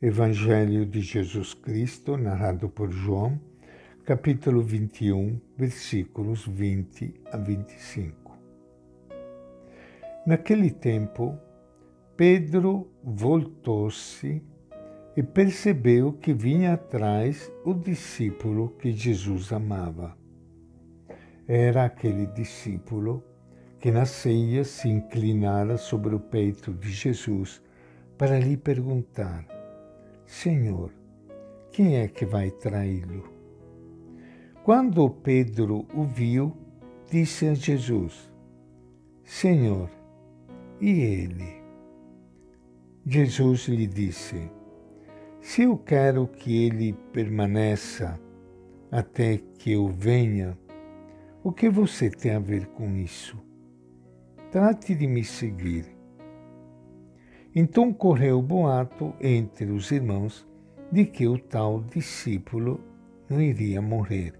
Evangelho de Jesus Cristo, narrado por João, capítulo 21, versículos 20 a 25. Naquele tempo, Pedro voltou-se e percebeu que vinha atrás o discípulo que Jesus amava. Era aquele discípulo que na ceia se inclinara sobre o peito de Jesus para lhe perguntar: Senhor, quem é que vai traí-lo? Quando Pedro o viu, disse a Jesus: Senhor, e ele? Jesus lhe disse: Se eu quero que ele permaneça até que eu venha, o que você tem a ver com isso? Trate de me seguir. Então correu o boato entre os irmãos de que o tal discípulo não iria morrer.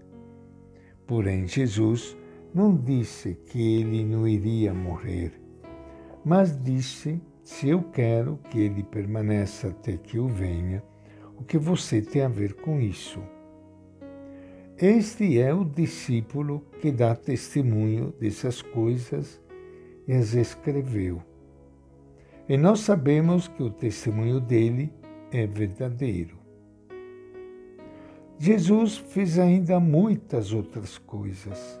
Porém, Jesus não disse que ele não iria morrer, mas disse: se eu quero que ele permaneça até que eu venha, o que você tem a ver com isso? Este é o discípulo que dá testemunho dessas coisas e as escreveu. E nós sabemos que o testemunho dele é verdadeiro. Jesus fez ainda muitas outras coisas.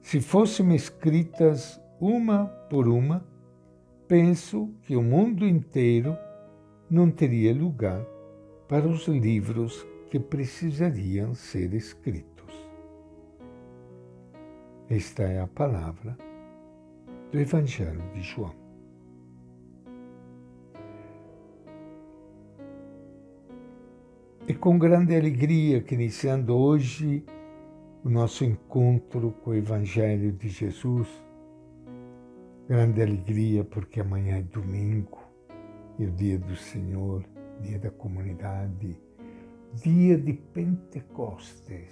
Se fossem escritas uma por uma, penso que o mundo inteiro não teria lugar para os livros que precisariam ser escritos. Esta é a palavra do Evangelho de João. Com grande alegria que iniciando hoje o nosso encontro com o Evangelho de Jesus, grande alegria porque amanhã é domingo e o dia do Senhor, dia da comunidade, dia de Pentecostes,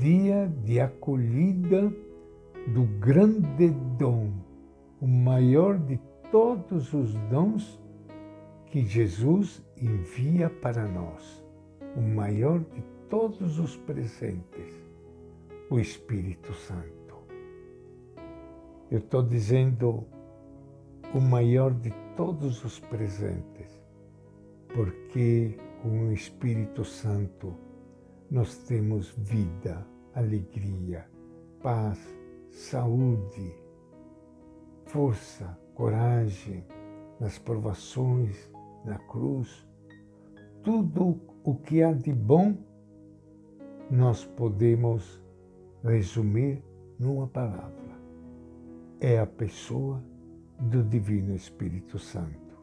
dia de acolhida do grande dom, o maior de todos os dons que Jesus envia para nós, o maior de todos os presentes, o Espírito Santo. Eu estou dizendo o maior de todos os presentes, porque com o Espírito Santo nós temos vida, alegria, paz, saúde, força, coragem nas provações, na cruz. Tudo o que há de bom nós podemos resumir numa palavra: é a pessoa do Divino Espírito Santo.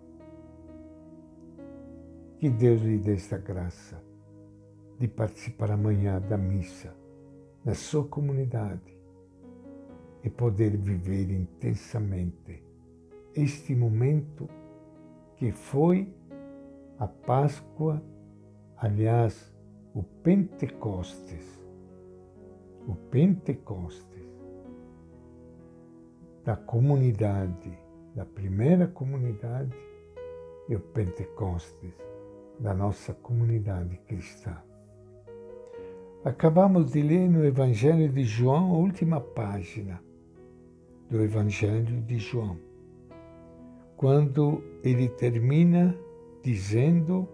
Que Deus lhe dê esta graça de participar amanhã da missa na sua comunidade e poder viver intensamente este momento que foi a Páscoa, aliás, o Pentecostes, o Pentecostes. Da comunidade, da primeira comunidade e o Pentecostes da nossa comunidade cristã. Acabamos de ler no Evangelho de João a última página do Evangelho de João, quando ele termina dizendo: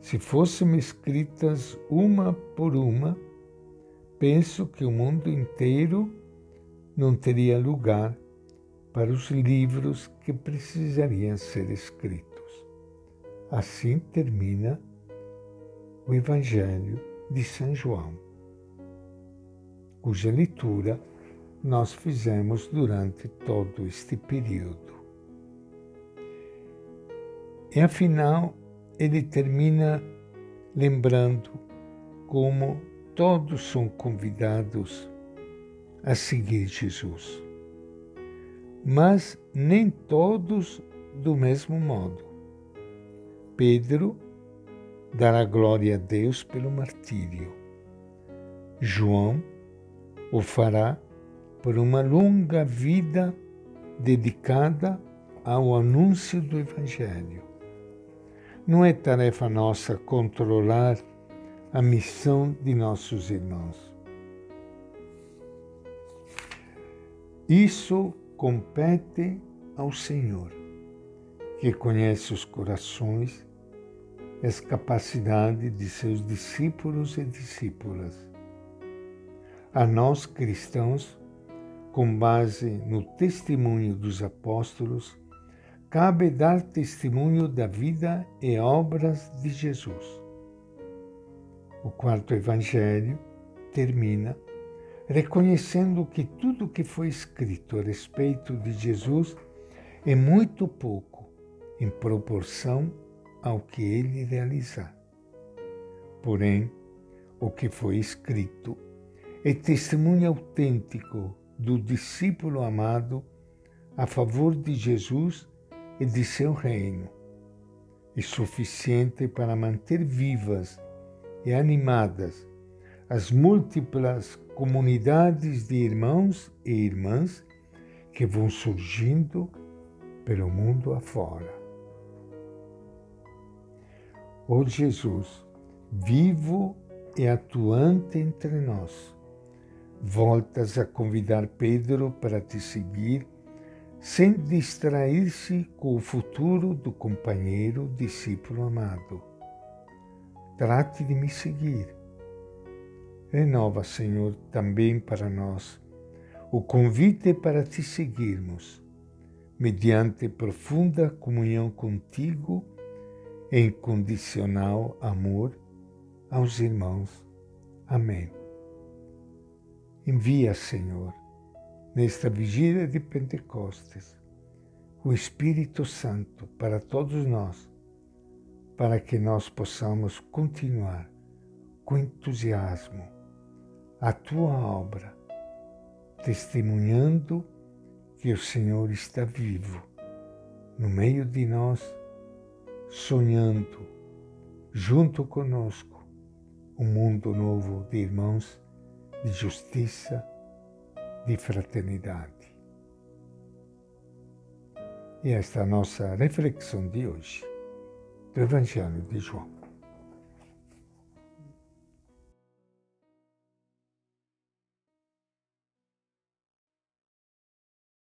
se fossem escritas uma por uma, penso que o mundo inteiro não teria lugar para os livros que precisariam ser escritos. Assim termina o Evangelho de São João, cuja leitura nós fizemos durante todo este período. E afinal, ele termina lembrando como todos são convidados a seguir Jesus, mas nem todos do mesmo modo. Pedro dará glória a Deus pelo martírio. João o fará por uma longa vida dedicada ao anúncio do Evangelho. Não é tarefa nossa controlar a missão de nossos irmãos. Isso compete ao Senhor, que conhece os corações e as capacidades de seus discípulos e discípulas. A nós cristãos, com base no testemunho dos apóstolos, cabe dar testemunho da vida e obras de Jesus. O quarto evangelho termina reconhecendo que tudo que foi escrito a respeito de Jesus é muito pouco em proporção ao que ele realizar. Porém, o que foi escrito é testemunho autêntico do discípulo amado a favor de Jesus e de seu reino, e suficiente para manter vivas e animadas as múltiplas comunidades de irmãos e irmãs que vão surgindo pelo mundo afora. Ó Jesus, vivo e atuante entre nós, voltas a convidar Pedro para te seguir sem distrair-se com o futuro do companheiro discípulo amado. Trate de me seguir. Renova, Senhor, também para nós o convite para te seguirmos, mediante profunda comunhão contigo e incondicional amor aos irmãos. Amém. Envia, Senhor, nesta vigília de Pentecostes, o Espírito Santo para todos nós, para que nós possamos continuar com entusiasmo a tua obra, testemunhando que o Senhor está vivo no meio de nós, sonhando junto conosco um mundo novo de irmãos de justiça de fraternidade. E esta é a nossa reflexão de hoje do Evangelho.